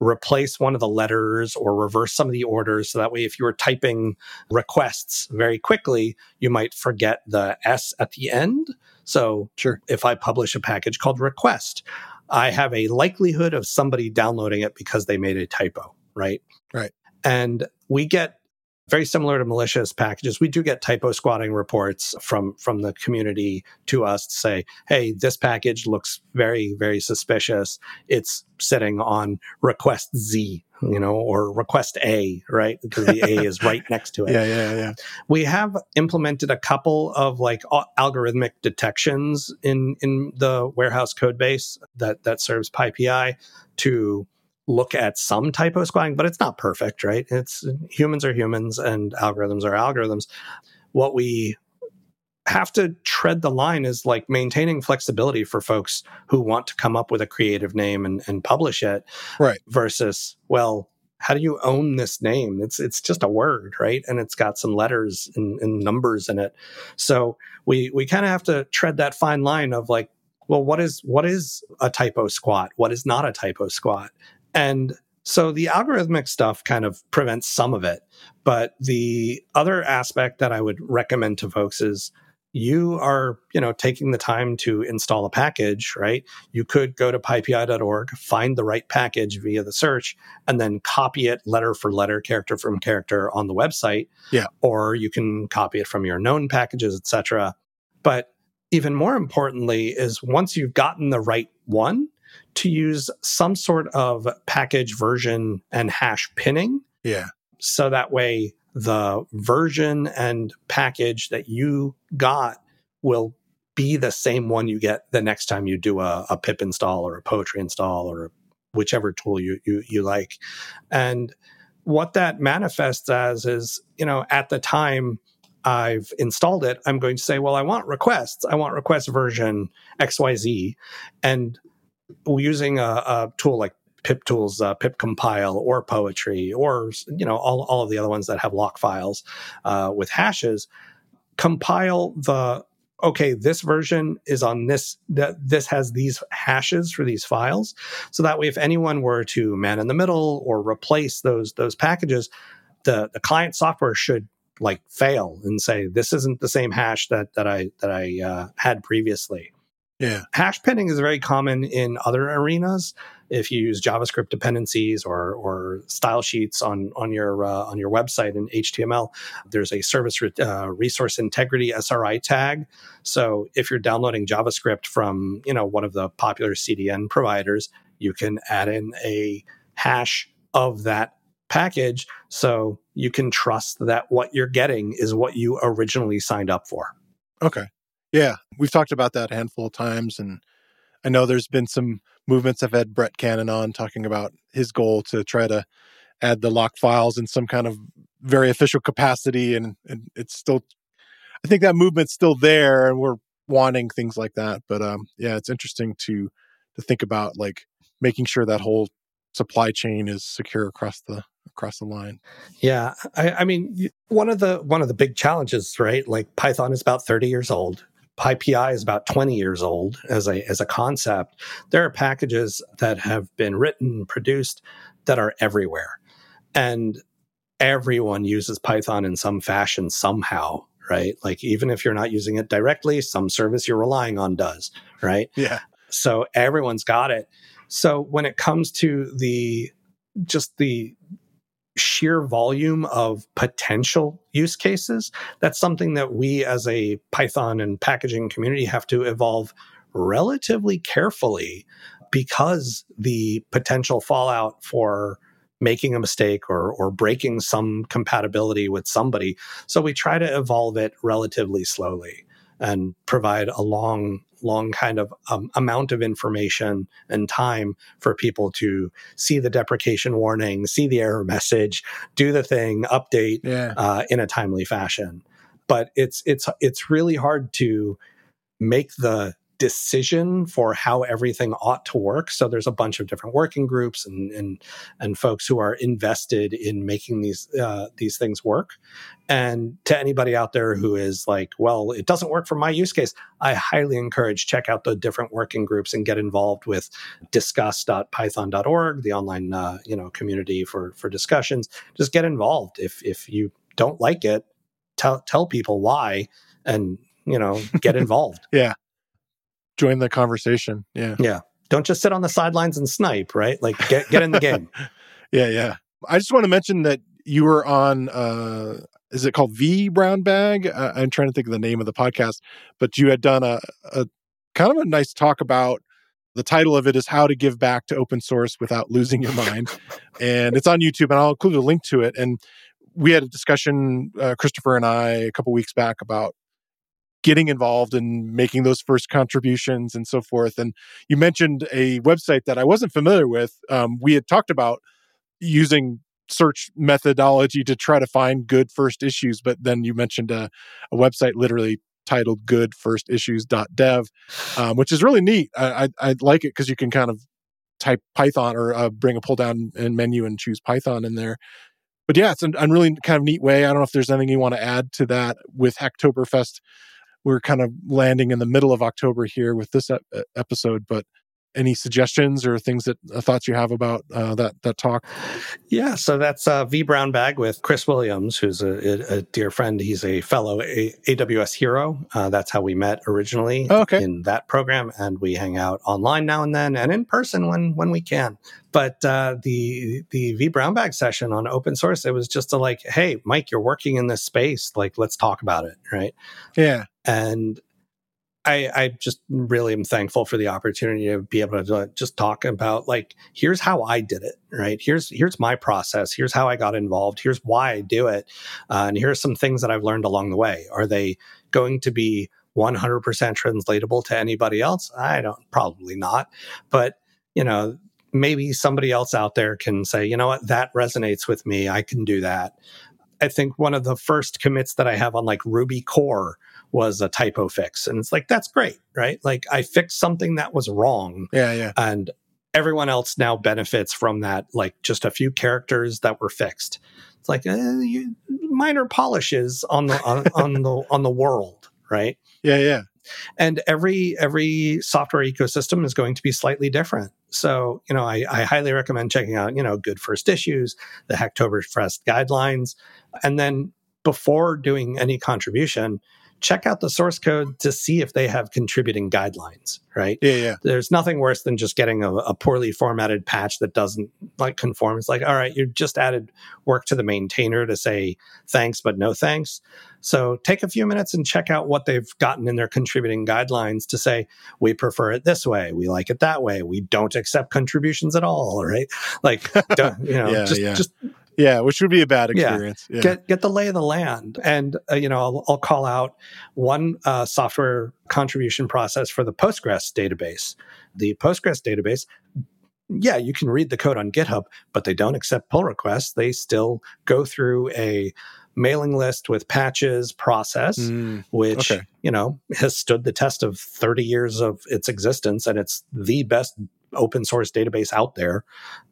replace one of the letters or reverse some of the orders. So that way, if you were typing requests very quickly, you might forget the S at the end. So sure. if I publish a package called request, I have a likelihood of somebody downloading it because they made a typo, right? Right. And we get very similar to malicious packages we do get typo squatting reports from from the community to us to say hey this package looks very very suspicious it's sitting on request z you know or request a right because the a is right next to it yeah yeah yeah we have implemented a couple of like algorithmic detections in in the warehouse code base that that serves pypi to look at some typo squatting, but it's not perfect, right? It's humans are humans and algorithms are algorithms. What we have to tread the line is like maintaining flexibility for folks who want to come up with a creative name and, and publish it. Right. Versus, well, how do you own this name? It's it's just a word, right? And it's got some letters and, and numbers in it. So we we kind of have to tread that fine line of like, well, what is what is a typo squat? What is not a typo squat? And so the algorithmic stuff kind of prevents some of it. But the other aspect that I would recommend to folks is you are, you know, taking the time to install a package, right? You could go to pypi.org, find the right package via the search, and then copy it letter for letter, character from character on the website. Yeah. Or you can copy it from your known packages, etc. But even more importantly is once you've gotten the right one, to use some sort of package version and hash pinning. Yeah. So that way the version and package that you got will be the same one you get the next time you do a, a pip install or a poetry install or whichever tool you, you, you like. And what that manifests as is, you know, at the time I've installed it, I'm going to say, well, I want requests. I want request version XYZ. And using a, a tool like pip tools uh, pip compile or poetry or you know all, all of the other ones that have lock files uh, with hashes compile the okay this version is on this that this has these hashes for these files. So that way if anyone were to man in the middle or replace those those packages the, the client software should like fail and say this isn't the same hash that that i that i uh, had previously yeah. Hash pinning is very common in other arenas. If you use JavaScript dependencies or, or style sheets on, on your uh, on your website in HTML, there's a service re- uh, resource integrity SRI tag. So if you're downloading JavaScript from you know one of the popular CDN providers, you can add in a hash of that package so you can trust that what you're getting is what you originally signed up for. Okay. Yeah, we've talked about that a handful of times, and I know there's been some movements. I've had Brett Cannon on talking about his goal to try to add the lock files in some kind of very official capacity, and, and it's still, I think that movement's still there, and we're wanting things like that. But um, yeah, it's interesting to to think about like making sure that whole supply chain is secure across the across the line. Yeah, I, I, mean, one of the one of the big challenges, right? Like Python is about thirty years old. PyPI is about 20 years old as a as a concept. There are packages that have been written, produced that are everywhere. And everyone uses Python in some fashion somehow, right? Like even if you're not using it directly, some service you're relying on does, right? Yeah. So everyone's got it. So when it comes to the just the sheer volume of potential use cases, that's something that we as a Python and packaging community have to evolve relatively carefully because the potential fallout for making a mistake or or breaking some compatibility with somebody. So we try to evolve it relatively slowly and provide a long long kind of um, amount of information and time for people to see the deprecation warning, see the error message, do the thing, update yeah. uh, in a timely fashion. But it's it's it's really hard to make the decision for how everything ought to work. So there's a bunch of different working groups and and, and folks who are invested in making these uh, these things work. And to anybody out there who is like, well, it doesn't work for my use case, I highly encourage check out the different working groups and get involved with discuss.python.org, the online uh, you know community for for discussions. Just get involved. If if you don't like it, tell tell people why and you know get involved yeah join the conversation. Yeah. Yeah. Don't just sit on the sidelines and snipe, right? Like get get in the game. yeah, yeah. I just want to mention that you were on uh is it called V Brown Bag? Uh, I'm trying to think of the name of the podcast, but you had done a, a kind of a nice talk about the title of it is how to give back to open source without losing your mind and it's on youtube and i'll include a link to it and we had a discussion uh, christopher and i a couple weeks back about getting involved and making those first contributions and so forth. And you mentioned a website that I wasn't familiar with. Um, we had talked about using search methodology to try to find good first issues, but then you mentioned a, a website literally titled goodfirstissues.dev, um, which is really neat. I, I, I like it because you can kind of type Python or uh, bring a pull down menu and choose Python in there. But yeah, it's a really kind of neat way. I don't know if there's anything you want to add to that with Hacktoberfest we're kind of landing in the middle of October here with this episode, but any suggestions or things that uh, thoughts you have about uh, that that talk? Yeah, so that's uh, V Brown Bag with Chris Williams, who's a, a dear friend. He's a fellow a- AWS hero. Uh, that's how we met originally oh, okay. in that program, and we hang out online now and then, and in person when when we can. But uh, the the V Brown Bag session on open source, it was just a like, hey, Mike, you're working in this space, like let's talk about it, right? Yeah, and I, I just really am thankful for the opportunity to be able to just talk about like here's how I did it right? Here's here's my process. Here's how I got involved. Here's why I do it. Uh, and here's some things that I've learned along the way. Are they going to be 100% translatable to anybody else? I don't probably not. But you know maybe somebody else out there can say you know what? That resonates with me. I can do that. I think one of the first commits that I have on like Ruby core was a typo fix. And it's like, that's great, right? Like I fixed something that was wrong. Yeah, yeah. And everyone else now benefits from that, like just a few characters that were fixed. It's like eh, you, minor polishes on the on, on the on the world, right? Yeah, yeah. And every every software ecosystem is going to be slightly different. So, you know, I, I highly recommend checking out, you know, good first issues, the Hacktoberfest guidelines, and then before doing any contribution, check out the source code to see if they have contributing guidelines, right? Yeah, yeah. There's nothing worse than just getting a, a, poorly formatted patch that doesn't like conform. It's like, all right, you just added work to the maintainer to say thanks, but no thanks. So take a few minutes and check out what they've gotten in their contributing guidelines to say, we prefer it this way. We like it that way. We don't accept contributions at all, right? Like, you know, yeah, just, yeah. just yeah, which would be a bad experience. Yeah. yeah. Get get the lay of the land, and uh, you know, I'll, I'll, call out one uh, software contribution process for the Postgres database. The Postgres database, yeah, you can read the code on GitHub, but they don't accept pull requests. They still go through a mailing list with patches process, mm, which okay. you know has stood the test of 30 years of its existence, and it's the best open source database out there.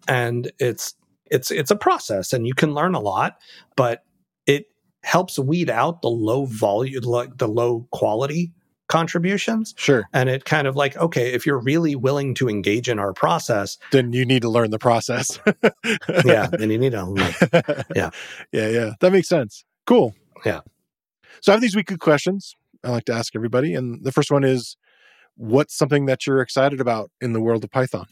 And it's it's it's a process and you can learn a lot but it helps weed out the low volume like the low quality contributions. Sure. And it kind of like okay if you're really willing to engage in our process then you need to learn the process. Yeah then you need to learn. Yeah. Yeah yeah. That makes sense. Cool. Yeah. So i have these weekly questions i like to ask everybody and the first one is what's something that you're excited about in the world of python?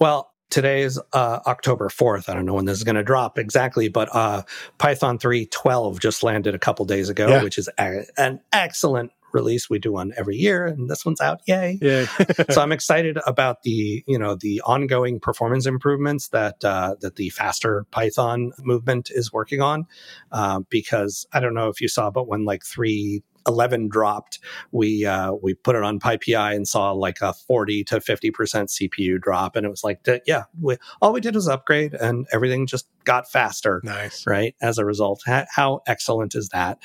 Well Today is uh, October 4th. I don't know when this is going to drop exactly, but uh, Python 3.12 just landed a couple days ago, yeah. which is a- an excellent release. We do one every year, and this one's out. Yay! Yeah. so I'm excited about the you know the ongoing performance improvements that uh, that the faster Python movement is working on. Uh, because I don't know if you saw, but when like three 11 dropped, we uh, we put it on PyPI and saw like a 40 to 50% CPU drop. And it was like, yeah, we, all we did was upgrade and everything just got faster. Nice. Right. As a result, how, how excellent is that?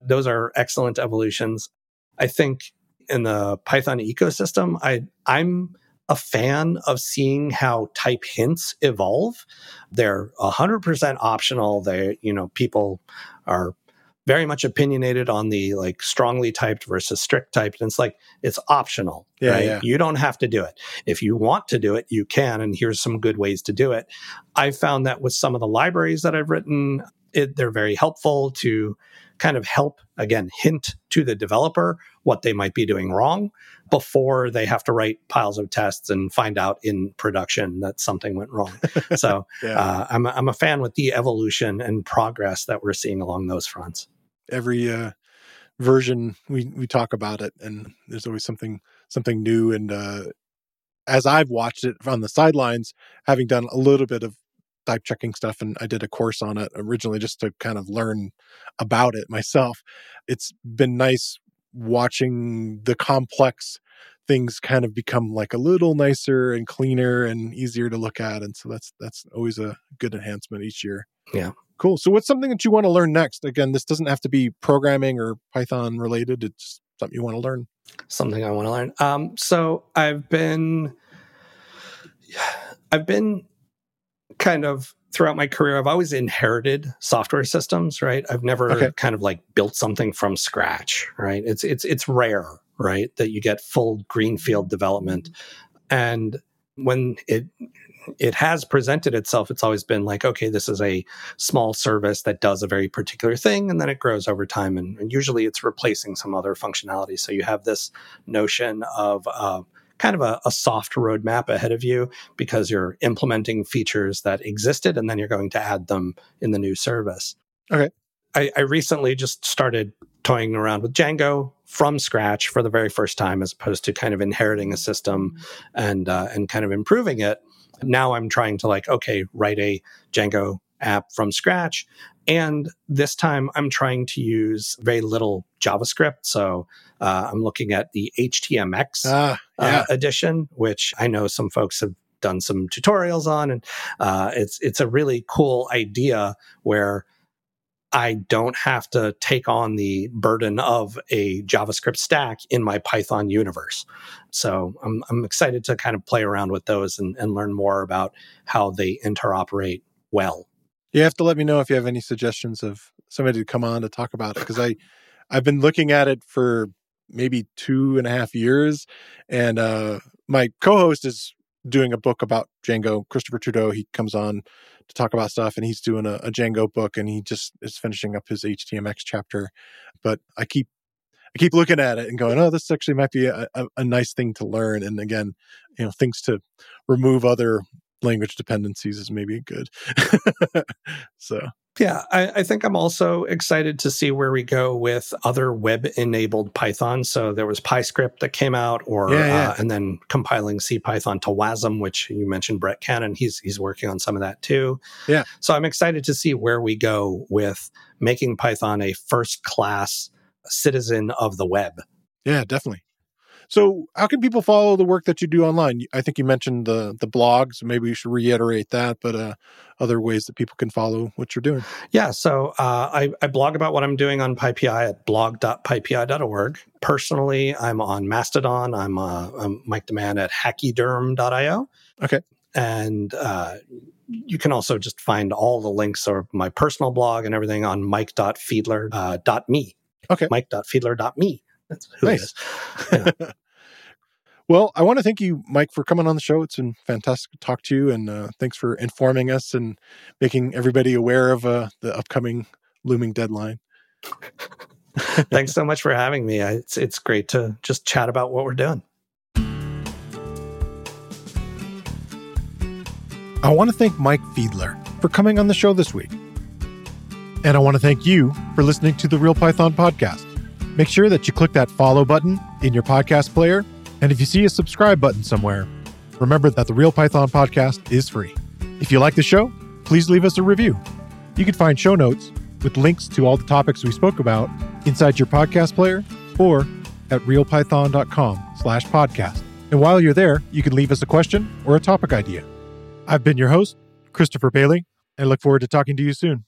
Those are excellent evolutions. I think in the Python ecosystem, I, I'm a fan of seeing how type hints evolve. They're 100% optional. They, you know, people are very much opinionated on the like strongly typed versus strict typed. And it's like, it's optional, Yeah, right? yeah. You don't have to do it. If you want to do it, you can. And here's some good ways to do it. I found that with some of the libraries that I've written, it, they're very helpful to kind of help, again, hint to the developer what they might be doing wrong before they have to write piles of tests and find out in production that something went wrong. so Yeah. uh, I'm, a, I'm a fan with the evolution and progress that we're seeing along those fronts. Every uh, version we we talk about it, and there's always something something new. And uh, as I've watched it on the sidelines, having done a little bit of type checking stuff, and I did a course on it originally just to kind of learn about it myself. It's been nice watching the complex things kind of become like a little nicer and cleaner and easier to look at and so that's that's always a good enhancement each year Yeah. Cool so what's something that you want to learn next again this doesn't have to be programming or python related it's something you want to learn something I want to learn. Um, so I've been, I've been kind of throughout my career. I've always inherited software systems, right? I've never Okay. kind of like built something from scratch, right? It's it's it's rare, right, that you get full greenfield development, and when it it has presented itself, it's always been like, okay, this is a small service that does a very particular thing, and then it grows over time, and, and usually it's replacing some other functionality. So you have this notion of uh, kind of a, a soft roadmap ahead of you because you're implementing features that existed, and then you're going to add them in the new service. Okay. I, I recently just started toying around with Django from scratch for the very first time, as opposed to kind of inheriting a system and uh, and kind of improving it. Now I'm trying to like, okay, write a Django app from scratch. And this time I'm trying to use very little JavaScript. So uh, I'm looking at the HTMX ah yeah uh, edition, which I know some folks have done some tutorials on, and uh, it's it's a really cool idea where I don't have to take on the burden of a JavaScript stack in my Python universe. So I'm I'm excited to kind of play around with those and, and learn more about how they interoperate well. you have to let me know if you have any suggestions of somebody to come on to talk about it because i i've been looking at it for maybe two and a half years and uh my co-host is doing a book about django. Christopher trudeau he comes on to talk about stuff and he's doing a, a django book and he just is finishing up his htmx chapter. But i keep i keep looking at it and going oh this actually might be a, a, a nice thing to learn. And again you know things to remove other language dependencies is maybe good. So Yeah, I, I think I'm also excited to see where we go with other web-enabled Python. So there was PyScript that came out, or Yeah, yeah. Uh, and then compiling C Python to WASM, which you mentioned Brett Cannon. He's he's working on some of that too. Yeah. So I'm excited to see where we go with making Python a first-class citizen of the web. Yeah, definitely. So, how can people follow the work that you do online? I think you mentioned the the blog, so maybe you should reiterate that. But uh, other ways that people can follow what you're doing. Yeah, so uh, I, I blog about what I'm doing on PyPI at blog.pypi.org. Personally, I'm on Mastodon. I'm, uh, I'm miketheman at hachyderm.io. Okay. And uh, you can also just find all the links or my personal blog and everything on mike.fiedler.me. Okay. Mike.fiedler.me. That's who Nice. it is. Well, I want to thank you, Mike, for coming on the show. It's been fantastic to talk to you, and uh, thanks for informing us and making everybody aware of uh, the upcoming looming deadline. Thanks so much for having me. I, it's, it's great to just chat about what we're doing. I want to thank Mike Fiedler for coming on the show this week. And I want to thank you for listening to the Real Python podcast. Make sure that you click that follow button in your podcast player. And if you see a subscribe button somewhere, remember that the Real Python podcast is free. If you like the show, please leave us a review. You can find show notes with links to all the topics we spoke about inside your podcast player or at realpython.com slash podcast. And while you're there, you can leave us a question or a topic idea. I've been your host, Christopher Bailey, and look forward to talking to you soon.